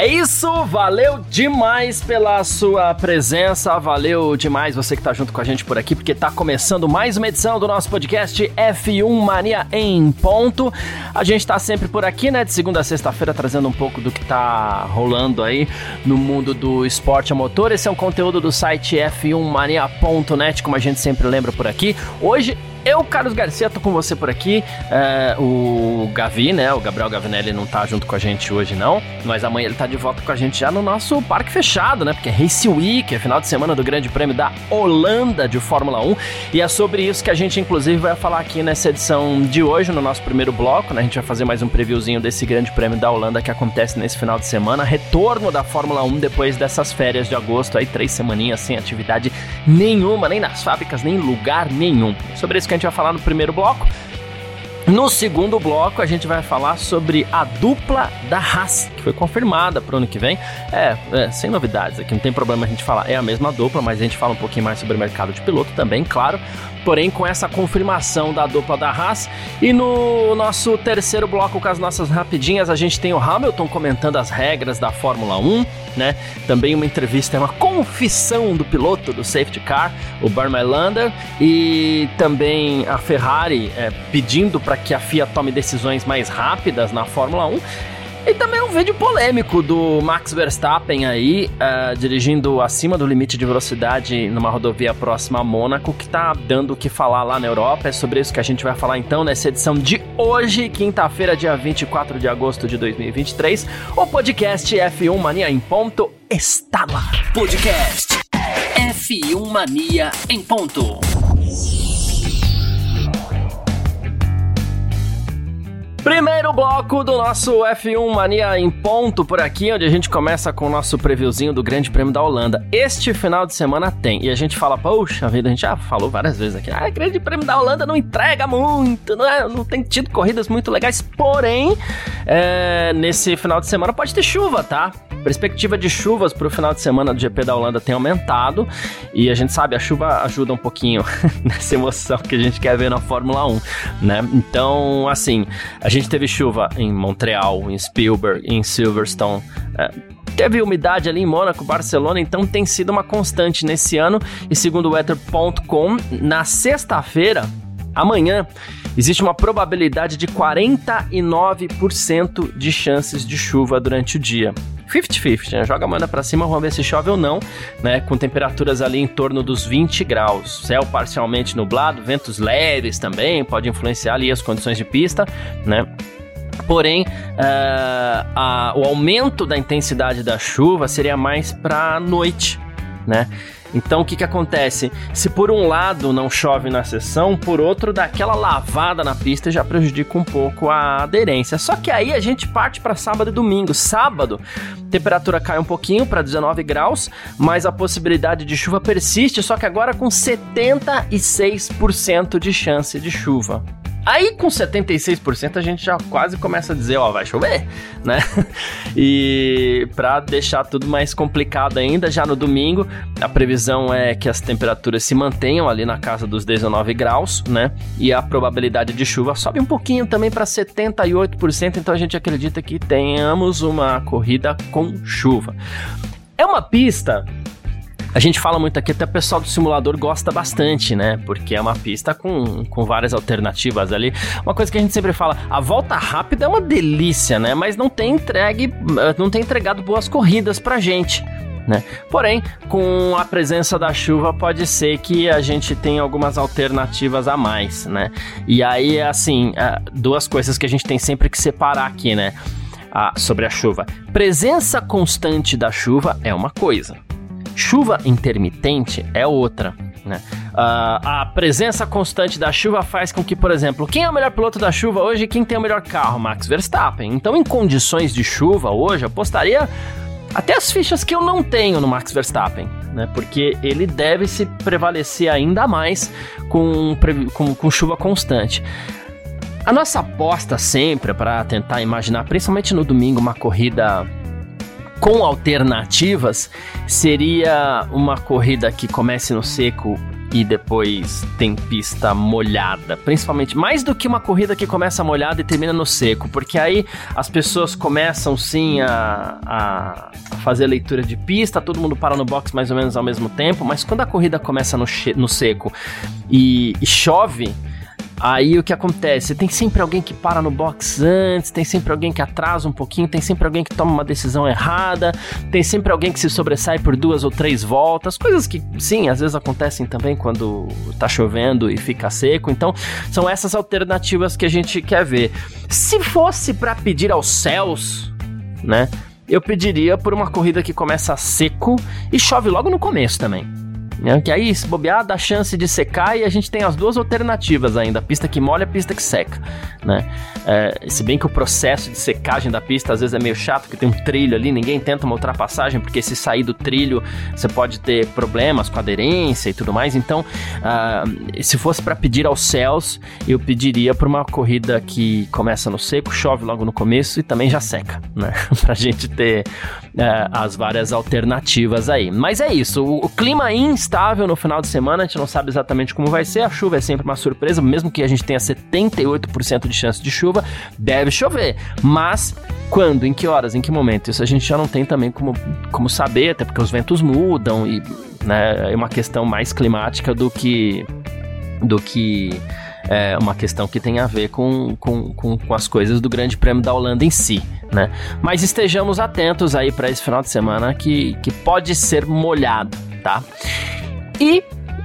É isso, valeu demais pela sua presença, valeu demais você que tá junto com a gente por aqui, porque tá começando mais uma edição do nosso podcast F1 Mania em ponto. A gente tá sempre por aqui, né, de segunda a sexta-feira, trazendo um pouco do que tá rolando aí no mundo do esporte a motor. Esse é um conteúdo do site f1mania.net, como a gente sempre lembra por aqui. Hoje eu, Carlos Garcia, tô com você por aqui. É, o Gavi, né? O Gabriel Gavinelli não tá junto com a gente hoje, não. Mas amanhã ele tá de volta com a gente já no nosso parque fechado, né? Porque é Race Week, é final de semana do Grande Prêmio da Holanda de Fórmula 1. E é sobre isso que a gente, inclusive, vai falar aqui nessa edição de hoje, no nosso primeiro bloco, né? A gente vai fazer mais um previewzinho desse Grande Prêmio da Holanda que acontece nesse final de semana. Retorno da Fórmula 1 depois dessas férias de agosto, aí três semaninhas sem atividade nenhuma, nem nas fábricas, nem em lugar nenhum. Sobre isso que a gente vai falar no primeiro bloco. No segundo bloco, a gente vai falar sobre a dupla da Haas, que foi confirmada para o ano que vem. É, é, sem novidades aqui, não tem problema a gente falar. É a mesma dupla, mas a gente fala um pouquinho mais sobre o mercado de piloto também, claro porém com essa confirmação da dupla da Haas. E no nosso terceiro bloco com as nossas rapidinhas, a gente tem o Hamilton comentando as regras da Fórmula 1, né? Também uma entrevista, uma confissão do piloto do safety car, o Barmelander, e também a Ferrari é, pedindo para que a FIA tome decisões mais rápidas na Fórmula 1. E também um vídeo polêmico do Max Verstappen aí, uh, dirigindo acima do limite de velocidade numa rodovia próxima a Mônaco, que tá dando o que falar lá na Europa. É sobre isso que a gente vai falar então nessa edição de hoje, quinta-feira, dia 24 de agosto de 2023. O podcast F1 Mania em ponto está lá. Podcast F1 Mania em ponto. Primeiro bloco do nosso F1 Mania em ponto por aqui, onde a gente começa com o nosso previewzinho do Grande Prêmio da Holanda. Este final de semana tem, e a gente fala, poxa vida, a gente já falou várias vezes aqui, ah, Grande Prêmio da Holanda não entrega muito, não, é, não tem tido corridas muito legais, porém, é, nesse final de semana pode ter chuva, tá? Perspectiva de chuvas para o final de semana do GP da Holanda tem aumentado e a gente sabe a chuva ajuda um pouquinho nessa emoção que a gente quer ver na Fórmula 1, né? Então, assim, a gente teve chuva em Montreal, em Spielberg, em Silverstone. É, teve umidade ali em Mônaco, Barcelona, então tem sido uma constante nesse ano. E segundo o Weather.com, na sexta-feira, amanhã, existe uma probabilidade de 49% de chances de chuva durante o dia. 50-50, né? Joga a moeda para cima, vamos ver se chove ou não, né? Com temperaturas ali em torno dos 20 graus. Céu parcialmente nublado, ventos leves também, pode influenciar ali as condições de pista, né? Porém, uh, a, o aumento da intensidade da chuva seria mais para noite, né? Então o que, que acontece? Se por um lado não chove na sessão, por outro dá aquela lavada na pista já prejudica um pouco a aderência. Só que aí a gente parte para sábado e domingo. Sábado, temperatura cai um pouquinho para 19 graus, mas a possibilidade de chuva persiste, só que agora com 76% de chance de chuva. Aí com 76% a gente já quase começa a dizer, ó, vai chover, né? E para deixar tudo mais complicado ainda, já no domingo, a previsão é que as temperaturas se mantenham ali na casa dos 19 graus, né? E a probabilidade de chuva sobe um pouquinho também para 78%, então a gente acredita que tenhamos uma corrida com chuva. É uma pista a gente fala muito aqui, até o pessoal do simulador gosta bastante, né? Porque é uma pista com, com várias alternativas ali. Uma coisa que a gente sempre fala, a volta rápida é uma delícia, né? Mas não tem entregue, não tem entregado boas corridas pra gente. Né? Porém, com a presença da chuva, pode ser que a gente tenha algumas alternativas a mais, né? E aí, assim, é, duas coisas que a gente tem sempre que separar aqui, né? Ah, sobre a chuva. Presença constante da chuva é uma coisa. Chuva intermitente é outra. Né? Uh, a presença constante da chuva faz com que, por exemplo, quem é o melhor piloto da chuva hoje quem tem o melhor carro? Max Verstappen. Então, em condições de chuva hoje, apostaria até as fichas que eu não tenho no Max Verstappen, né? Porque ele deve se prevalecer ainda mais com, com, com chuva constante. A nossa aposta sempre para tentar imaginar, principalmente no domingo, uma corrida com alternativas, seria uma corrida que comece no seco e depois tem pista molhada. Principalmente, mais do que uma corrida que começa molhada e termina no seco, porque aí as pessoas começam sim a, a fazer leitura de pista, todo mundo para no box mais ou menos ao mesmo tempo, mas quando a corrida começa no, no seco e, e chove Aí o que acontece? Tem sempre alguém que para no box antes, tem sempre alguém que atrasa um pouquinho, tem sempre alguém que toma uma decisão errada, tem sempre alguém que se sobressai por duas ou três voltas, coisas que, sim, às vezes acontecem também quando tá chovendo e fica seco. Então, são essas alternativas que a gente quer ver. Se fosse para pedir aos céus, né? Eu pediria por uma corrida que começa seco e chove logo no começo também. Né? Que aí, se bobear, dá chance de secar e a gente tem as duas alternativas ainda: a pista que molha e a pista que seca. Né? É, se bem que o processo de secagem da pista às vezes é meio chato, porque tem um trilho ali, ninguém tenta uma ultrapassagem, porque se sair do trilho você pode ter problemas com aderência e tudo mais. Então, uh, se fosse para pedir aos céus, eu pediria por uma corrida que começa no seco, chove logo no começo e também já seca, né? pra gente ter uh, as várias alternativas aí. Mas é isso, o, o clima instável no final de semana, a gente não sabe exatamente como vai ser. A chuva é sempre uma surpresa, mesmo que a gente tenha 78% de chance de chuva, deve chover. Mas quando, em que horas, em que momento? Isso a gente já não tem também como, como saber, até porque os ventos mudam e né, é uma questão mais climática do que do que é, uma questão que tem a ver com, com, com, com, as coisas do Grande Prêmio da Holanda em si, né? Mas estejamos atentos aí para esse final de semana que, que pode ser molhado, tá? E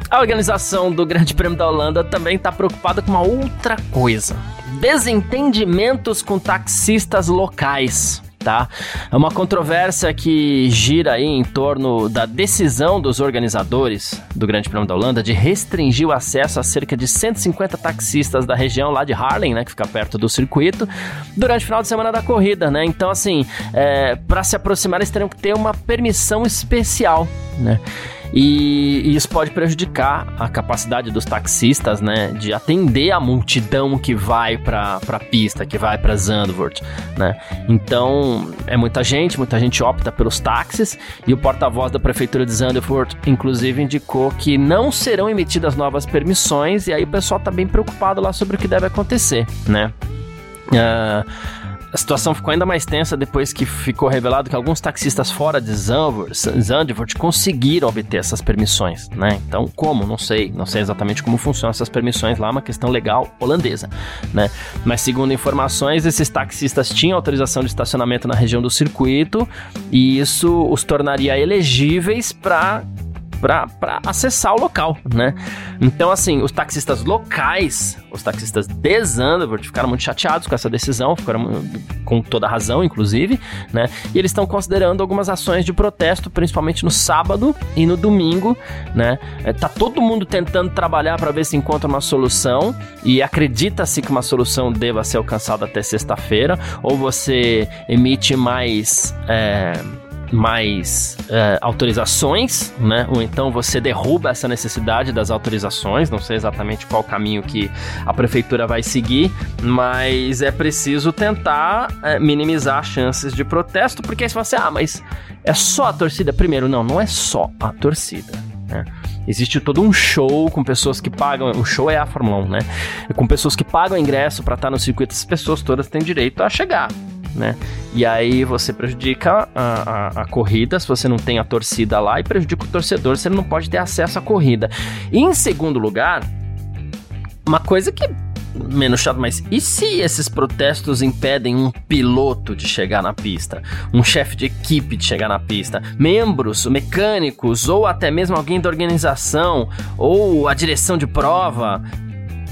a organização do Grande Prêmio da Holanda também está preocupada com uma outra coisa: desentendimentos com taxistas locais. Tá? É uma controvérsia que gira aí em torno da decisão dos organizadores do Grande Prêmio da Holanda de restringir o acesso a cerca de 150 taxistas da região lá de Harlem, né, que fica perto do circuito, durante o final de semana da corrida, né? Então, assim, é, para se aproximar eles teriam que ter uma permissão especial, né? E, e, isso pode prejudicar a capacidade dos taxistas, né, de atender a multidão que vai para a pista, que vai para Zandvoort, né? Então, é muita gente, muita gente opta pelos táxis e o porta-voz da prefeitura de Zandvoort, inclusive, indicou que não serão emitidas novas permissões e aí o pessoal tá bem preocupado lá sobre o que deve acontecer, né? Uh, a situação ficou ainda mais tensa depois que ficou revelado que alguns taxistas fora de Zandvoort conseguiram obter essas permissões, né? Então, como? Não sei. Não sei exatamente como funcionam essas permissões lá, é uma questão legal holandesa, né? Mas segundo informações, esses taxistas tinham autorização de estacionamento na região do circuito e isso os tornaria elegíveis para para acessar o local, né? Então, assim, os taxistas locais, os taxistas de Zandvoort ficaram muito chateados com essa decisão, ficaram com toda razão, inclusive, né? E eles estão considerando algumas ações de protesto, principalmente no sábado e no domingo, né? É, tá todo mundo tentando trabalhar para ver se encontra uma solução e acredita-se que uma solução deva ser alcançada até sexta-feira, ou você emite mais. É, mais é, autorizações, né? Ou então você derruba essa necessidade das autorizações. Não sei exatamente qual caminho que a prefeitura vai seguir, mas é preciso tentar é, minimizar as chances de protesto, porque aí você fala assim, ah, mas é só a torcida? Primeiro, não, não é só a torcida. Né? Existe todo um show com pessoas que pagam. O show é a Fórmula 1, né? Com pessoas que pagam ingresso para estar no circuito. Essas pessoas todas têm direito a chegar né? E aí você prejudica a, a, a, corrida se você não tem a torcida lá e prejudica o torcedor se ele não pode ter acesso à corrida. E em segundo lugar, uma coisa que menos chato, mas e se esses protestos impedem um piloto de chegar na pista, um chefe de equipe de chegar na pista, membros, mecânicos ou até mesmo alguém da organização ou a direção de prova,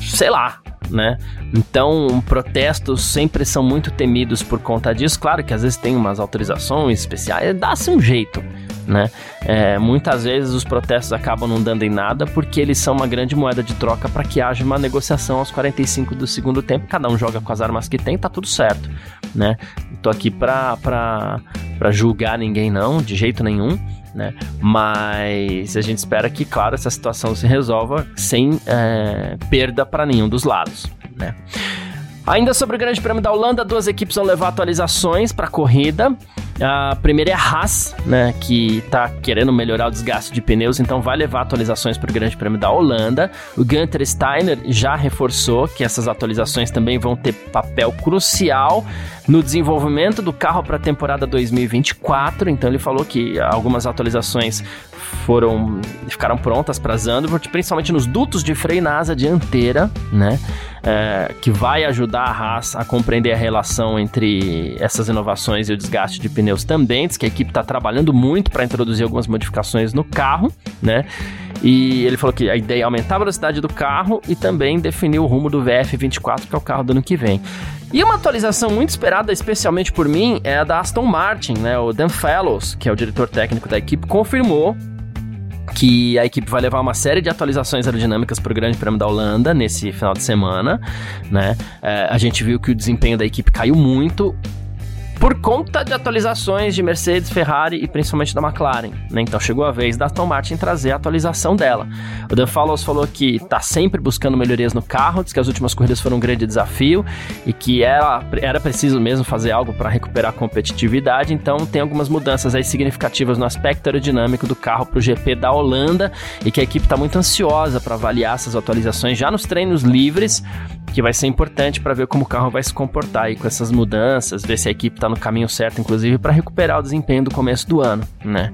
sei lá, né? Então, protestos sempre são muito temidos por conta disso. Claro que às vezes tem umas autorizações especiais, dá-se um jeito, né? É, muitas vezes os protestos acabam não dando em nada porque eles são uma grande moeda de troca para que haja uma negociação aos 45 do segundo tempo. Cada um joga com as armas que tem, tá tudo certo, né? Tô aqui para julgar ninguém não, de jeito nenhum né? Mas a gente espera que, claro, essa situação se resolva sem é, perda para nenhum dos lados, né? Ainda sobre o Grande Prêmio da Holanda, duas equipes vão levar atualizações para a corrida. A primeira é a Haas, né, que está querendo melhorar o desgaste de pneus, então vai levar atualizações para o Grande Prêmio da Holanda. O Gunter Steiner já reforçou que essas atualizações também vão ter papel crucial no desenvolvimento do carro para a temporada 2024. Então ele falou que algumas atualizações foram ficaram prontas para Zandvoort, principalmente nos dutos de freio na asa dianteira, né? É, que vai ajudar a Haas a compreender a relação entre essas inovações e o desgaste de pneus também. Que a equipe está trabalhando muito para introduzir algumas modificações no carro, né? E ele falou que a ideia é aumentar a velocidade do carro e também definir o rumo do VF24, que é o carro do ano que vem. E uma atualização muito esperada, especialmente por mim, é a da Aston Martin, né? O Dan Fellows, que é o diretor técnico da equipe, confirmou que a equipe vai levar uma série de atualizações aerodinâmicas para o Grande Prêmio da Holanda nesse final de semana, né? É, a gente viu que o desempenho da equipe caiu muito por conta de atualizações de Mercedes, Ferrari e principalmente da McLaren. Né? Então chegou a vez da Aston Martin trazer a atualização dela. O Dan Fallows falou que está sempre buscando melhorias no carro, diz que as últimas corridas foram um grande desafio e que era, era preciso mesmo fazer algo para recuperar a competitividade. Então tem algumas mudanças aí significativas no aspecto aerodinâmico do carro para o GP da Holanda e que a equipe está muito ansiosa para avaliar essas atualizações já nos treinos livres que vai ser importante para ver como o carro vai se comportar aí com essas mudanças, ver se a equipe está no caminho certo, inclusive, para recuperar o desempenho do começo do ano, né?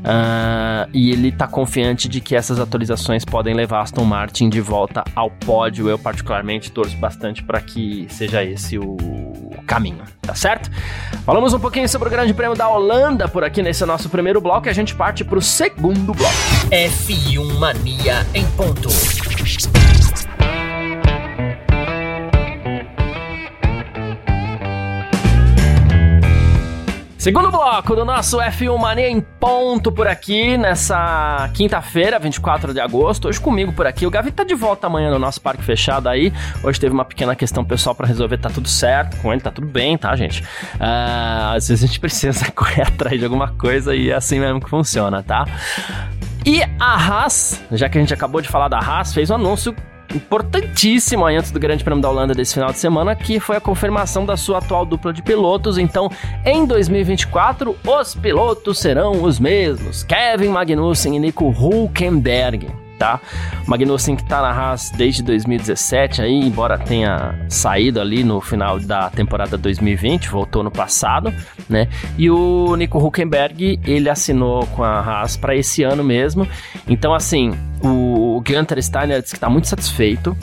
Uh, e ele está confiante de que essas atualizações podem levar Aston Martin de volta ao pódio. Eu, particularmente, torço bastante para que seja esse o caminho, tá certo? Falamos um pouquinho sobre o Grande Prêmio da Holanda por aqui nesse nosso primeiro bloco e a gente parte para o segundo bloco. F1 Mania em ponto. Segundo bloco do nosso F1 Mania em ponto por aqui, nessa quinta-feira, 24 de agosto. Hoje comigo por aqui. O Gavi tá de volta amanhã no nosso parque fechado aí. Hoje teve uma pequena questão pessoal para resolver, tá tudo certo com ele, tá tudo bem, tá, gente? Uh, às vezes a gente precisa correr atrás de alguma coisa e é assim mesmo que funciona, tá? E a Haas, já que a gente acabou de falar da Haas, fez um anúncio importantíssimo aí antes do Grande Prêmio da Holanda desse final de semana, que foi a confirmação da sua atual dupla de pilotos. Então, em 2024, os pilotos serão os mesmos: Kevin Magnussen e Nico Hulkenberg tá? O Magnussen que tá na Haas desde 2017 aí, embora tenha saído ali no final da temporada 2020, voltou no passado, né? E o Nico Huckenberg, ele assinou com a Haas para esse ano mesmo. Então assim, o Gunter Steiner disse que tá muito satisfeito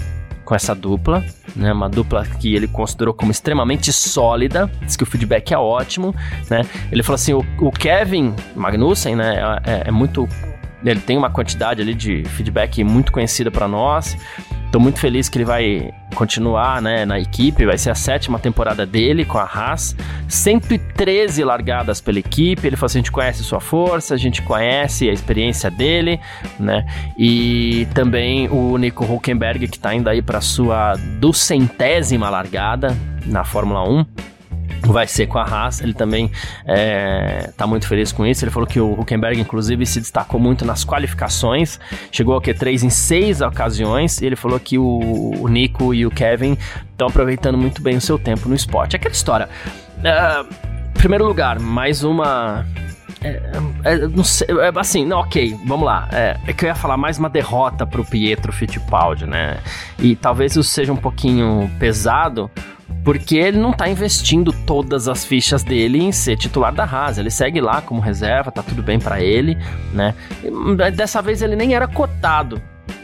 com essa dupla, né? Uma dupla que ele considerou como extremamente sólida, diz que o feedback é ótimo, né? Ele falou assim, o, o Kevin Magnussen, né, é, é muito ele tem uma quantidade ali de feedback muito conhecida para nós. Estou muito feliz que ele vai continuar né, na equipe, vai ser a sétima temporada dele com a Haas. 113 largadas pela equipe. Ele falou assim: a gente conhece sua força, a gente conhece a experiência dele, né? E também o Nico Huckenberg, que está indo aí para sua duzentésima largada na Fórmula 1 vai ser com a Haas. Ele também é, tá muito feliz com isso. Ele falou que o Huckenberg, inclusive, se destacou muito nas qualificações. Chegou ao Q3 em seis ocasiões. E ele falou que o, o Nico e o Kevin estão aproveitando muito bem o seu tempo no esporte. Aquela história. Uh, primeiro lugar, mais uma é, é, não sei, é, assim, não, ok, vamos lá. É, é, que eu ia falar mais uma derrota pro Pietro Fittipaldi, né? E talvez isso seja um pouquinho pesado, porque ele não tá investindo todas as fichas dele em ser titular da Haas. Ele segue lá como reserva, tá tudo bem para ele, né? Dessa vez ele nem era cotado.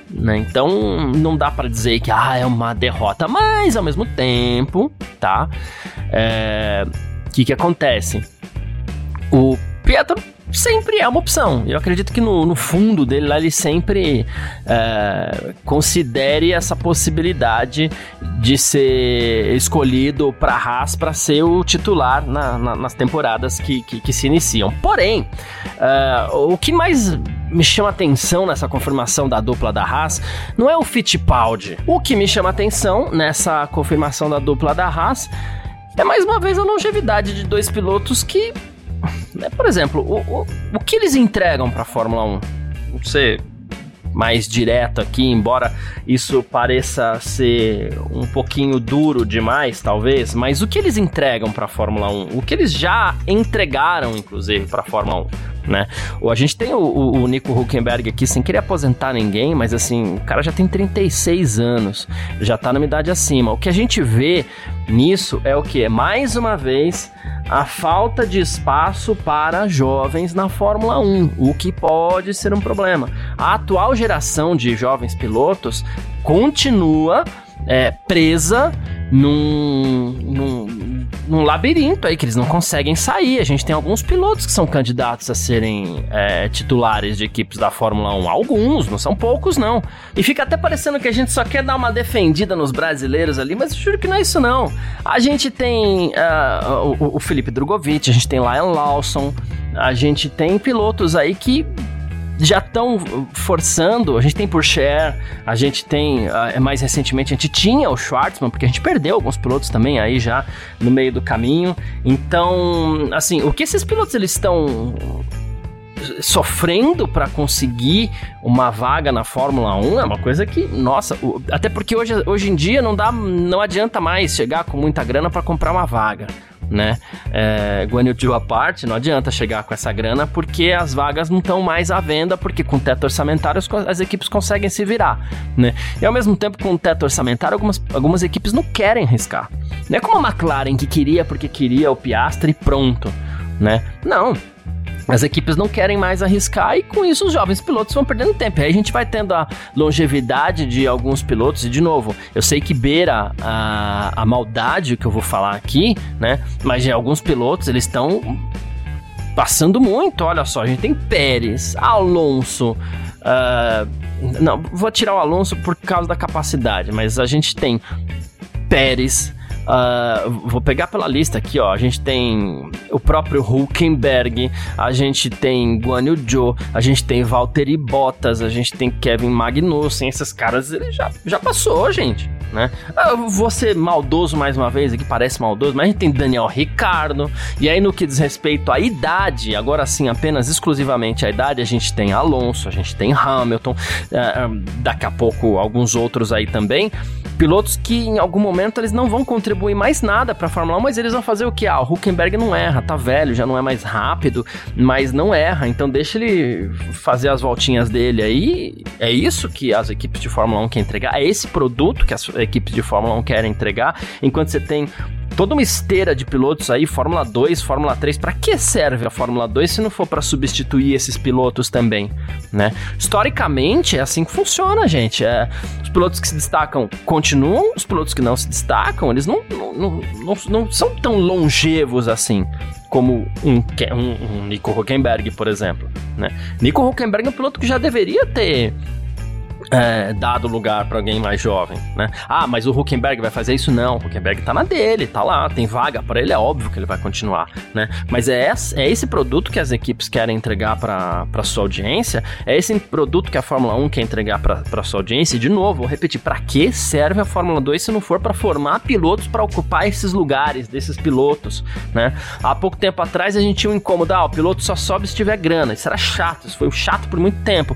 Né? Então não dá para dizer que ah, é uma derrota, mas ao mesmo tempo, tá? O é, que que acontece? O Pietro sempre é uma opção. Eu acredito que no, no fundo dele lá ele sempre é, considere essa possibilidade de ser escolhido para Haas para ser o titular na, na, nas temporadas que, que, que, se iniciam. Porém, é, o que mais me chama atenção nessa confirmação da dupla da Haas não é o Fittipaldi. O que me chama atenção nessa confirmação da dupla da Haas é mais uma vez a longevidade de dois pilotos que por exemplo, o, o, o que eles entregam para a Fórmula 1? Você mais direto aqui, embora isso pareça ser um pouquinho duro demais, talvez, mas o que eles entregam para a Fórmula 1? O que eles já entregaram, inclusive, para a Fórmula 1? né? A gente tem o, o, o, Nico Huckenberg aqui, sem querer aposentar ninguém, mas assim, o cara já tem 36 anos, já tá numa idade acima. O que a gente vê nisso é o que? Mais uma vez, a falta de espaço para jovens na Fórmula 1, o que pode ser um problema. A atual geração de jovens pilotos continua é, presa num, num, num, labirinto aí que eles não conseguem sair. A gente tem alguns pilotos que são candidatos a serem é, titulares de equipes da Fórmula 1. Alguns, não são poucos, não. E fica até parecendo que a gente só quer dar uma defendida nos brasileiros ali, mas juro que não é isso, não. A gente tem uh, o, o Felipe Drogovic, a gente tem Lion Lawson, a gente tem pilotos aí que já estão forçando. A gente tem Pourchaire, a gente tem, uh, mais recentemente, a gente tinha o Schwartzman, porque a gente perdeu alguns pilotos também aí já no meio do caminho. Então, assim, o que esses pilotos eles estão sofrendo para conseguir uma vaga na Fórmula 1 é uma coisa que, nossa, até porque hoje, hoje em dia não dá, não adianta mais chegar com muita grana para comprar uma vaga né? É, Guanyu à parte, não adianta chegar com essa grana porque as vagas não estão mais à venda, porque com teto orçamentário as, as, equipes conseguem se virar, né? E ao mesmo tempo, com teto orçamentário, algumas, algumas equipes não querem arriscar. Não é como a McLaren que queria porque queria o Piastre e pronto, né? Não, as equipes não querem mais arriscar e com isso os jovens pilotos vão perdendo tempo. Aí a gente vai tendo a longevidade de alguns pilotos, e de novo, eu sei que beira a, a maldade que eu vou falar aqui, né? Mas alguns pilotos eles estão passando muito. Olha só, a gente tem Pérez, Alonso. Uh, não, vou tirar o Alonso por causa da capacidade, mas a gente tem Pérez. Uh, vou pegar pela lista aqui, ó. A gente tem o próprio Hulkenberg, a gente tem Guan Yu Zhou, a gente tem Valtteri Bottas, a gente tem Kevin Magnussen. Esses caras, ele já, já passou, gente, né? Uh, vou ser maldoso mais uma vez aqui, parece maldoso, mas a gente tem Daniel Ricardo. E aí, no que diz respeito à idade, agora sim, apenas exclusivamente à idade, a gente tem Alonso, a gente tem Hamilton, uh, daqui a pouco alguns outros aí também pilotos que em algum momento eles não vão contribuir mais nada para a Fórmula 1, mas eles vão fazer o que? Ah, o Huckenberg não erra, tá velho, já não é mais rápido, mas não erra, então deixa ele fazer as voltinhas dele aí. É isso que as equipes de Fórmula 1 querem entregar, é esse produto que as equipes de Fórmula 1 querem entregar, enquanto você tem toda uma esteira de pilotos aí, Fórmula 2, Fórmula 3, para que serve a Fórmula 2 se não for para substituir esses pilotos também, né? Historicamente é assim que funciona, gente. É, os pilotos que se destacam continuam, os pilotos que não se destacam, eles não, não, não, não, não são tão longevos assim como um, um, um Nico Huckenberg, por exemplo, né? Nico Huckenberg é um piloto que já deveria ter é, dado lugar para alguém mais jovem, né? Ah, mas o Huckenberg vai fazer isso? Não, o Huckenberg tá na dele, tá lá, tem vaga para ele, é óbvio que ele vai continuar, né? Mas é esse, é esse produto que as equipes querem entregar para sua audiência, é esse produto que a Fórmula 1 quer entregar para sua audiência, e de novo, vou repetir, para que serve a Fórmula 2 se não for para formar pilotos para ocupar esses lugares desses pilotos, né? Há pouco tempo atrás a gente tinha um incômodo, ah, o piloto só sobe se tiver grana, isso era chato, isso foi chato por muito tempo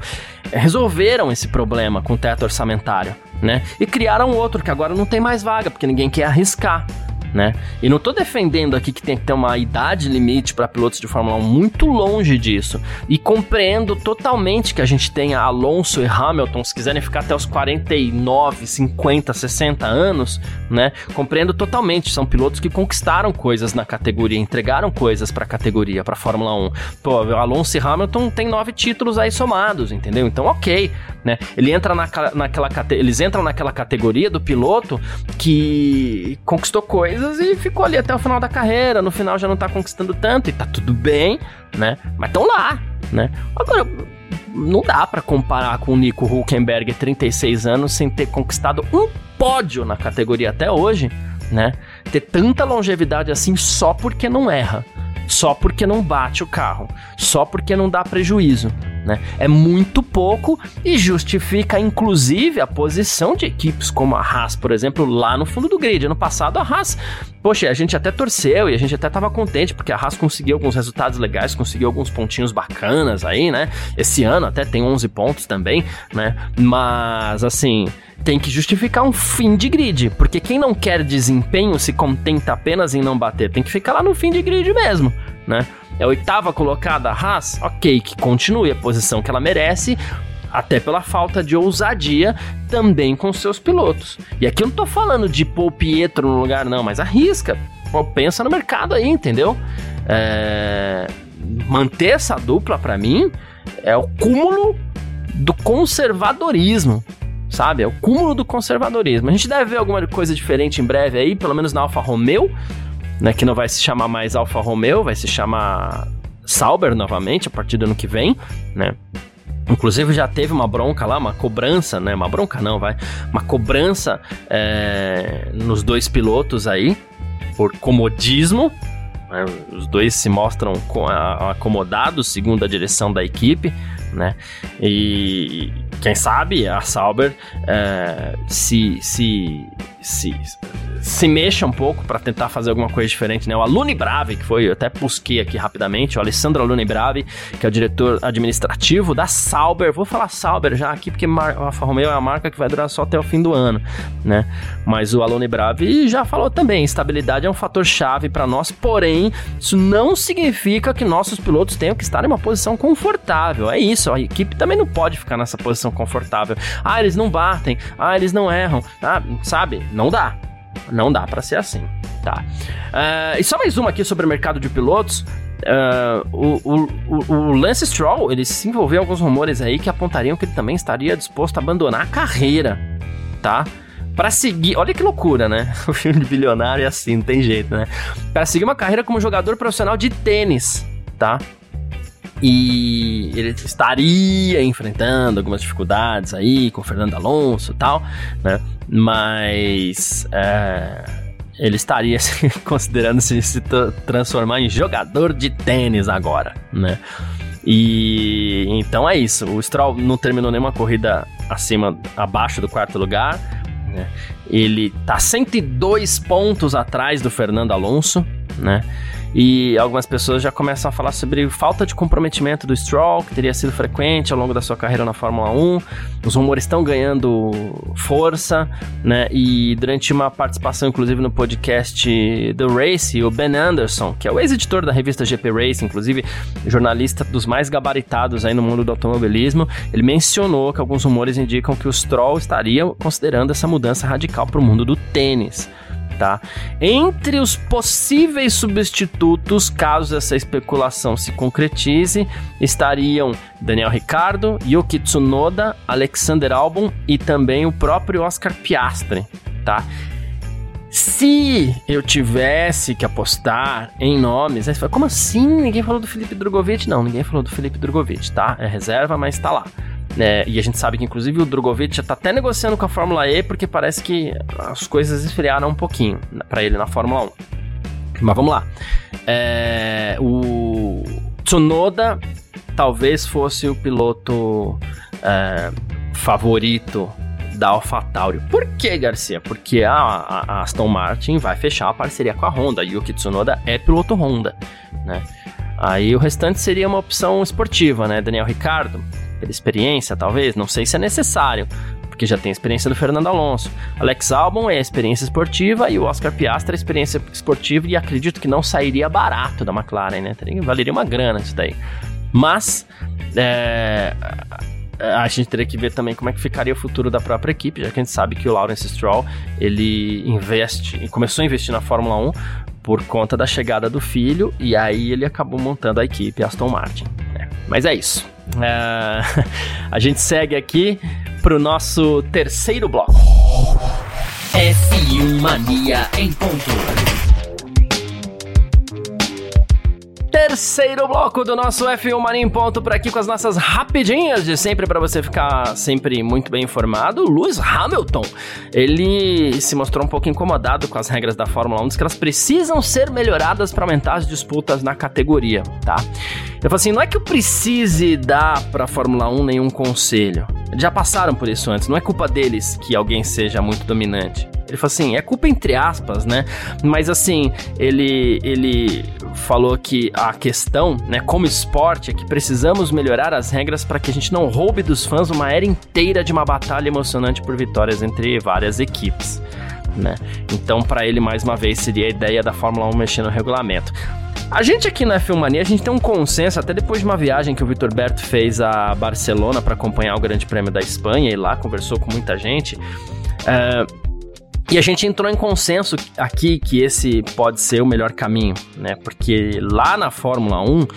resolveram esse problema com o teto orçamentário, né? E criaram outro que agora não tem mais vaga, porque ninguém quer arriscar né? E não tô defendendo aqui que tem que ter uma idade limite para pilotos de Fórmula 1, muito longe disso. E compreendo totalmente que a gente tenha Alonso e Hamilton, se quiserem ficar até os 49, 50, 60 anos, né? Compreendo totalmente, são pilotos que conquistaram coisas na categoria, entregaram coisas para a categoria, para Fórmula 1. Pô, Alonso e Hamilton têm nove títulos aí somados, entendeu? Então, OK, né? Ele entra naquela, naquela eles entram naquela categoria do piloto que conquistou coisas coisas e ficou ali até o final da carreira. No final já não tá conquistando tanto e tá tudo bem, né? Mas estão lá, né? Agora, não dá para comparar com o Nico Hulkenberg, 36 anos, sem ter conquistado um pódio na categoria até hoje, né? Ter tanta longevidade assim só porque não erra, só porque não bate o carro, só porque não dá prejuízo, Né? É muito pouco e justifica, inclusive, a posição de equipes como a Haas, por exemplo, lá no fundo do grid. Ano passado, a Haas, poxa, a gente até torceu e a gente até estava contente, porque a Haas conseguiu alguns resultados legais, conseguiu alguns pontinhos bacanas aí, né? Esse ano até tem 11 pontos também, né? Mas, assim, tem que justificar um fim de grid, porque quem não quer desempenho se contenta apenas em não bater, tem que ficar lá no fim de grid mesmo, né? É a oitava colocada a Haas, ok, que continue a posição que ela merece, até pela falta de ousadia também com seus pilotos. E aqui eu não tô falando de pôr o Pietro no lugar, não, mas arrisca. Pô, pensa no mercado aí, entendeu? É... Manter essa dupla, para mim, é o cúmulo do conservadorismo sabe? É o cúmulo do conservadorismo. A gente deve ver alguma coisa diferente em breve aí, pelo menos na Alfa Romeo, né? Que não vai se chamar mais Alfa Romeo, vai se chamar Sauber novamente a partir do ano que vem, né? Inclusive já teve uma bronca lá, uma cobrança, né? Uma bronca não, vai. Uma cobrança é, nos dois pilotos aí, por comodismo. Né? Os dois se mostram acomodados, segundo a direção da equipe, né? E quem sabe a Sauber é, se, se, se se mexa um pouco para tentar fazer alguma coisa diferente, né? O Alune Bravi, que foi, eu até busquei aqui rapidamente, o Alessandro Alune Bravi, que é o diretor administrativo da Sauber. Vou falar Sauber já aqui, porque a Alfa Romeo é a marca que vai durar só até o fim do ano, né? Mas o Alune Bravi já falou também, estabilidade é um fator chave para nós, porém, isso não significa que nossos pilotos tenham que estar em uma posição confortável. É isso, a equipe também não pode ficar nessa posição confortável. Ah, eles não batem, ah, eles não erram, ah, sabe? Não dá. Não dá para ser assim, tá? Uh, e só mais uma aqui sobre o mercado de pilotos. Uh, o, o, o, Lance Stroll, ele se envolveu em alguns rumores aí que apontariam que ele também estaria disposto a abandonar a carreira, tá? Para seguir, olha que loucura, né? O filme de bilionário é assim, não tem jeito, né? Para seguir uma carreira como jogador profissional de tênis, tá? E ele estaria enfrentando algumas dificuldades aí com o Fernando Alonso e tal, né? Mas é, ele estaria considerando se, se transformar em jogador de tênis agora, né? E então é isso. O Stroll não terminou nenhuma corrida acima, abaixo do quarto lugar. Né? Ele tá 102 pontos atrás do Fernando Alonso, né? E algumas pessoas já começam a falar sobre falta de comprometimento do Stroll, que teria sido frequente ao longo da sua carreira na Fórmula 1. Os rumores estão ganhando força, né? E durante uma participação, inclusive, no podcast The Race, o Ben Anderson, que é o ex-editor da revista GP Race, inclusive jornalista dos mais gabaritados aí no mundo do automobilismo, ele mencionou que alguns rumores indicam que o Stroll estaria considerando essa mudança radical para o mundo do tênis tá? Entre os possíveis substitutos, caso essa especulação se concretize, estariam Daniel Ricardo, Yuki Tsunoda, Alexander Albon e também o próprio Oscar Piastri, tá? Se eu tivesse que apostar em nomes, aí você fala, como assim? Ninguém falou do Felipe Drogovic? Não, ninguém falou do Felipe Drogovic, tá? É reserva, mas tá lá. É, e a gente sabe que, inclusive, o Drogovic já tá até negociando com a Fórmula E, porque parece que as coisas esfriaram um pouquinho para ele na Fórmula 1. Mas vamos lá. É, o Tsunoda talvez fosse o piloto é, favorito da AlphaTauri. Por que, Garcia? Porque a, a, Aston Martin vai fechar a parceria com a Honda e o Tsunoda é piloto Honda, né? Aí o restante seria uma opção esportiva, né? Daniel Ricardo, pela experiência, talvez, não sei se é necessário, porque já tem a experiência do Fernando Alonso. Alex Albon é a experiência esportiva e o Oscar Piastri é a experiência esportiva e acredito que não sairia barato da McLaren, né? Valeria uma grana isso daí. Mas é, a gente teria que ver também como é que ficaria o futuro da própria equipe, já que a gente sabe que o Lawrence Stroll ele investe, começou a investir na Fórmula 1 por conta da chegada do filho e aí ele acabou montando a equipe Aston Martin. Né? Mas é isso. É, a gente segue aqui pro nosso terceiro bloco. F1 Mania em ponto. Terceiro bloco do nosso F1 Mania em Ponto por aqui com as nossas rapidinhas de sempre para você ficar sempre muito bem informado. Lewis Hamilton, ele se mostrou um pouco incomodado com as regras da Fórmula 1, diz que elas precisam ser melhoradas para aumentar as disputas na categoria, tá? Eu falo assim, não é que eu precise dar para Fórmula 1 nenhum conselho. Já passaram por isso antes, não é culpa deles que alguém seja muito dominante. Ele falou assim, é culpa entre aspas, né? Mas assim, ele, ele falou que a questão, né, como esporte, é que precisamos melhorar as regras para que a gente não roube dos fãs uma era inteira de uma batalha emocionante por vitórias entre várias equipes. Né? Então, para ele, mais uma vez, seria a ideia da Fórmula 1 mexer no regulamento. A gente aqui na Filmania, a gente tem um consenso, até depois de uma viagem que o Vitor Berto fez a Barcelona para acompanhar o Grande Prêmio da Espanha, e lá conversou com muita gente. Uh, e a gente entrou em consenso aqui que esse pode ser o melhor caminho, né? Porque lá na Fórmula 1,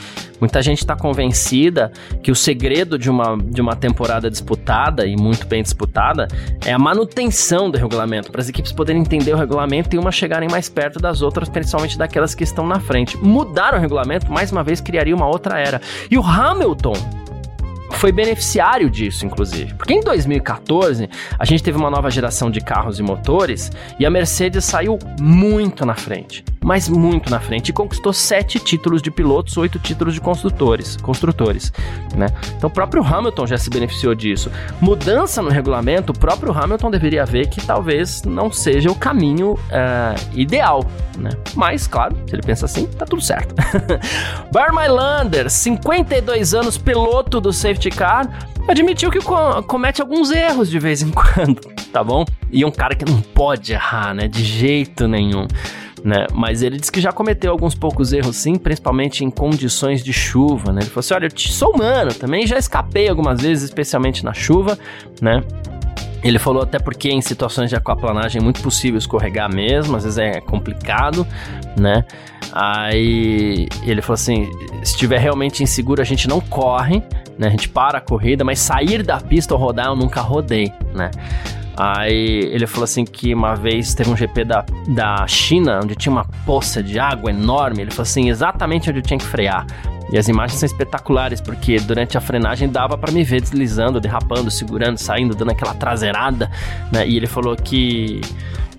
muita gente está convencida que o segredo de uma, de uma temporada disputada e muito bem disputada é a manutenção do regulamento, para as equipes poderem entender o regulamento e umas chegarem mais perto das outras, principalmente daquelas que estão na frente. Mudar o regulamento, mais uma vez, criaria uma outra era. E o Hamilton foi beneficiário disso, inclusive. Porque em 2014, a gente teve uma nova geração de carros e motores e a Mercedes saiu muito na frente. Mas muito na frente e conquistou sete títulos de pilotos, oito títulos de construtores, construtores, né? Então o próprio Hamilton já se beneficiou disso. Mudança no regulamento, o próprio Hamilton deveria ver que talvez não seja o caminho uh, ideal, né? Mas, claro, se ele pensa assim, tá tudo certo. Barmylander, 52 anos, piloto do safety safety car, admitiu que comete alguns erros de vez em quando, tá bom? E um cara que não pode errar, né? De jeito nenhum. Né? Mas ele disse que já cometeu alguns poucos erros sim, principalmente em condições de chuva, né? Ele falou assim, olha, eu sou humano, também já escapei algumas vezes, especialmente na chuva, né? Ele falou até porque em situações de aquaplanagem é muito possível escorregar mesmo, às vezes é complicado, né? Aí ele falou assim: se estiver realmente inseguro, a gente não corre, né? A gente para a corrida, mas sair da pista ou rodar eu nunca rodei, né? Aí ele falou assim que uma vez teve um GP da, da China, onde tinha uma poça de água enorme. Ele falou assim, exatamente onde eu tinha que frear. E as imagens são espetaculares, porque durante a frenagem dava para me ver deslizando, derrapando, segurando, saindo, dando aquela traseirada, né? E ele falou que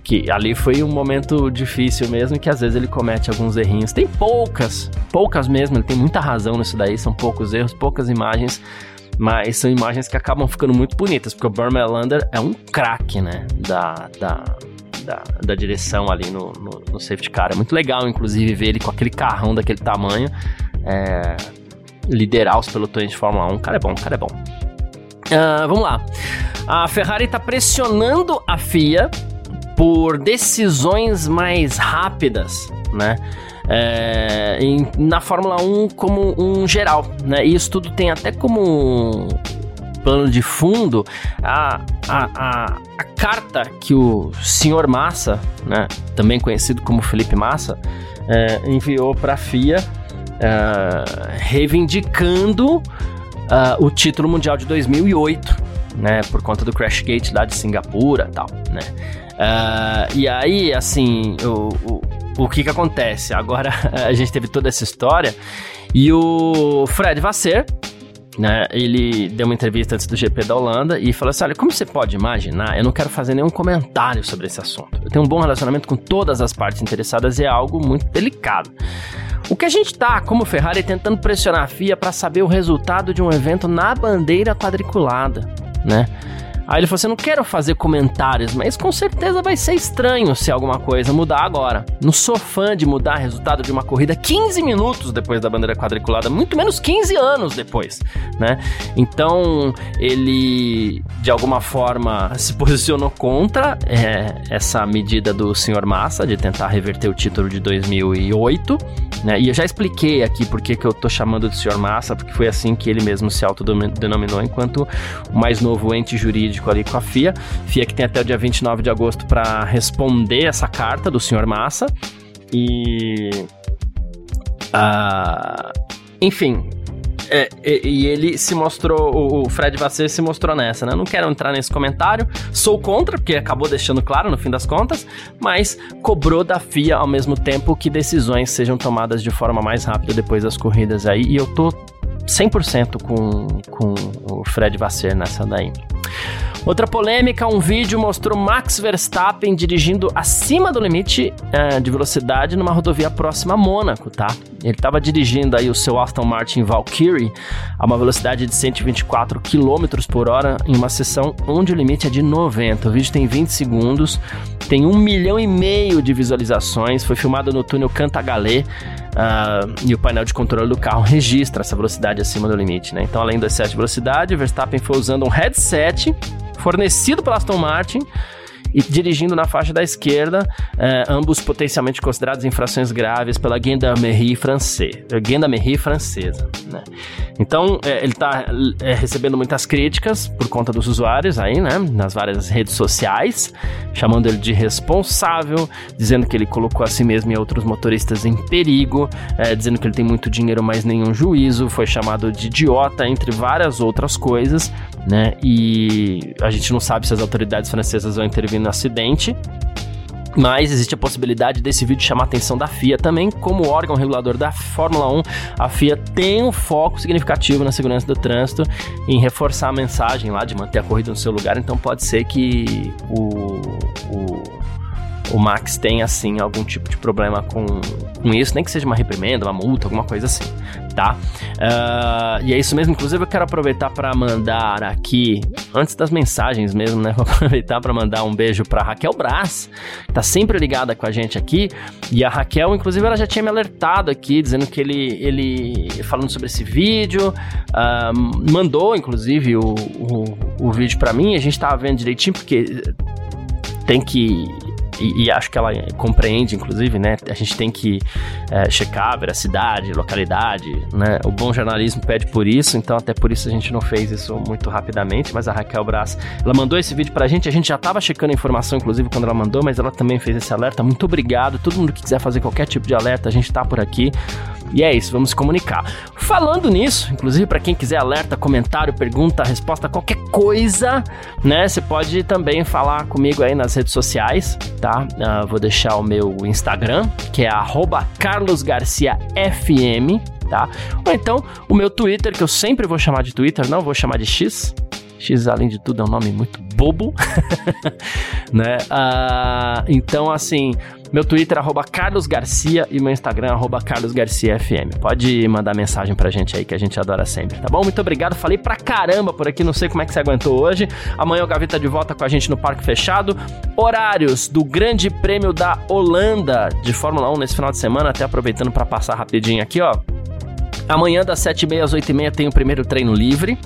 que ali foi um momento difícil mesmo, que às vezes ele comete alguns errinhos. Tem poucas, poucas mesmo, ele tem muita razão nisso daí, são poucos erros, poucas imagens, mas são imagens que acabam ficando muito bonitas, porque o Burn Lander é um craque, né, da, da, da, da, direção ali no, no, no, safety car. É muito legal, inclusive, ver ele com aquele carrão daquele tamanho, é, liderar os pelotões de Fórmula 1. O cara é bom, o cara é bom. Uh, vamos lá. A Ferrari está pressionando a FIA por decisões mais rápidas, né? É, em, na Fórmula 1 como um geral, né? E isso tudo tem até como plano de fundo a, a, a, a carta que o senhor Massa, né, também conhecido como Felipe Massa, é, enviou para a FIA é, reivindicando uh, o título mundial de 2008, né, por conta do crash gate lá de Singapura, tal, né? Uh, e aí, assim, o, o, o que que acontece? Agora a gente teve toda essa história e o Fred Vasser, né, ele deu uma entrevista antes do GP da Holanda e falou assim: Olha, como você pode imaginar, eu não quero fazer nenhum comentário sobre esse assunto. Eu tenho um bom relacionamento com todas as partes interessadas e é algo muito delicado. O que a gente tá, como Ferrari, tentando pressionar a FIA para saber o resultado de um evento na bandeira quadriculada, né? Aí ele falou assim: não quero fazer comentários, mas com certeza vai ser estranho se alguma coisa mudar agora. Não sou fã de mudar resultado de uma corrida 15 minutos depois da bandeira quadriculada, muito menos 15 anos depois, né? Então ele de alguma forma se posicionou contra é, essa medida do senhor Massa de tentar reverter o título de 2008, né? E eu já expliquei aqui porque que eu tô chamando de senhor Massa, porque foi assim que ele mesmo se autodenominou enquanto o mais novo ente jurídico jurídico ali com a FIA. FIA que tem até o dia 29 de agosto para responder essa carta do senhor Massa. E. Uh, enfim, É, e, e, ele se mostrou, o Fred Vasseur se mostrou nessa, né? Não quero entrar nesse comentário, sou contra, porque acabou deixando claro no fim das contas, mas cobrou da FIA ao mesmo tempo que decisões sejam tomadas de forma mais rápida depois das corridas aí, e eu tô 100% com, com o Fred Vasseur nessa daí. Outra polêmica, um vídeo mostrou Max Verstappen dirigindo acima do limite uh, de velocidade numa rodovia próxima a Mônaco, tá? Ele estava dirigindo aí o seu Aston Martin Valkyrie a uma velocidade de 124 km por hora em uma sessão onde o limite é de 90. O vídeo tem 20 segundos, tem um milhão e meio de visualizações, foi filmado no túnel Cantagalé uh, e o painel de controle do carro registra essa velocidade acima do limite, né? Então, além do excesso de velocidade, Verstappen foi usando um headset fornecido pela Aston Martin e dirigindo na faixa da esquerda, eh, ambos potencialmente considerados infrações graves pela Gendarmerie francesa. Gendarmerie francesa né? Então, eh, ele está eh, recebendo muitas críticas por conta dos usuários aí, né? Nas várias redes sociais, chamando ele de responsável, dizendo que ele colocou a si mesmo e outros motoristas em perigo, dizendo que ele tem muito dinheiro, mas nenhum juízo, foi chamado de idiota, entre várias outras coisas, né? E a gente não sabe se as autoridades francesas vão intervir no acidente. Mas existe a possibilidade desse vídeo chamar a atenção da FIA também, como órgão regulador da Fórmula 1. A FIA tem um foco significativo na segurança do trânsito, em reforçar a mensagem lá de manter a corrida no seu lugar. Então pode ser que o, o o Max tem, assim, algum tipo de problema com, com isso, nem que seja uma reprimenda, uma multa, alguma coisa assim, tá? Uh, e é isso mesmo, inclusive eu quero aproveitar para mandar aqui, antes das mensagens mesmo, né? Vou aproveitar para mandar um beijo para Raquel Brás, que tá sempre ligada com a gente aqui, e a Raquel, inclusive, ela já tinha me alertado aqui, dizendo que ele, ele falando sobre esse vídeo, uh, mandou, inclusive, o, o, o vídeo para mim, a gente tava vendo direitinho, porque tem que e, e, acho que ela compreende, inclusive, né? A gente tem que é, checar a veracidade, localidade, né? O bom jornalismo pede por isso, então até por isso a gente não fez isso muito rapidamente, mas a Raquel Brás, ela mandou esse vídeo pra gente, a gente já tava checando a informação, inclusive, quando ela mandou, mas ela também fez esse alerta. Muito obrigado. Todo mundo que quiser fazer qualquer tipo de alerta, a gente tá por aqui. E é isso, vamos comunicar. Falando nisso, inclusive para quem quiser alerta, comentário, pergunta, resposta, qualquer coisa, né? Você pode também falar comigo aí nas redes sociais, tá? Uh, vou deixar o meu Instagram, que é carlosgarciafm, tá? Ou então o meu Twitter, que eu sempre vou chamar de Twitter, não vou chamar de X, X, além de tudo, é um nome muito bobo, né? Uh, então, assim, meu Twitter é arroba Carlos Garcia e meu Instagram é arroba Carlos Garcia FM. Pode mandar mensagem pra gente aí que a gente adora sempre, tá bom? Muito obrigado. Falei pra caramba por aqui, não sei como é que você aguentou hoje. Amanhã o Gaveta de volta com a gente no Parque Fechado. Horários do Grande Prêmio da Holanda de Fórmula 1 nesse final de semana, até aproveitando para passar rapidinho aqui, ó. Amanhã, das 7h30 às 8h30, tem o primeiro treino livre.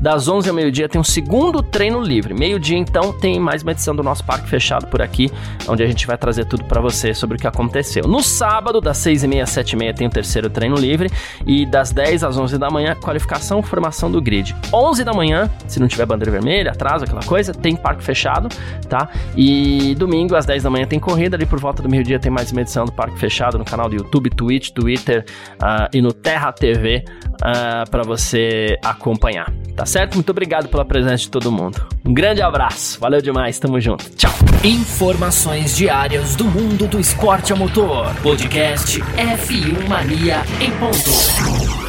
Das 11 ao meio-dia, tem o segundo treino livre. Meio-dia, então, tem mais uma edição do nosso Parque Fechado por aqui, onde a gente vai trazer tudo para você sobre o que aconteceu. No sábado, das 6h30 às 7h30, tem o terceiro treino livre. E das 10 às 11 da manhã, qualificação, formação do grid. 11 da manhã, se não tiver bandeira vermelha, atraso, aquela coisa, tem Parque Fechado, tá? E domingo, às 10 da manhã, tem corrida. Ali por volta do meio-dia, tem mais uma edição do Parque Fechado no canal do YouTube, Twitch, Twitter uh, e no Terra TV uh, ah, para você acompanhar. Tá certo? Muito obrigado pela presença de todo mundo. Um grande abraço, valeu demais, tamo junto. Tchau. Informações diárias do mundo do esporte a motor. Podcast F1 Mania em ponto.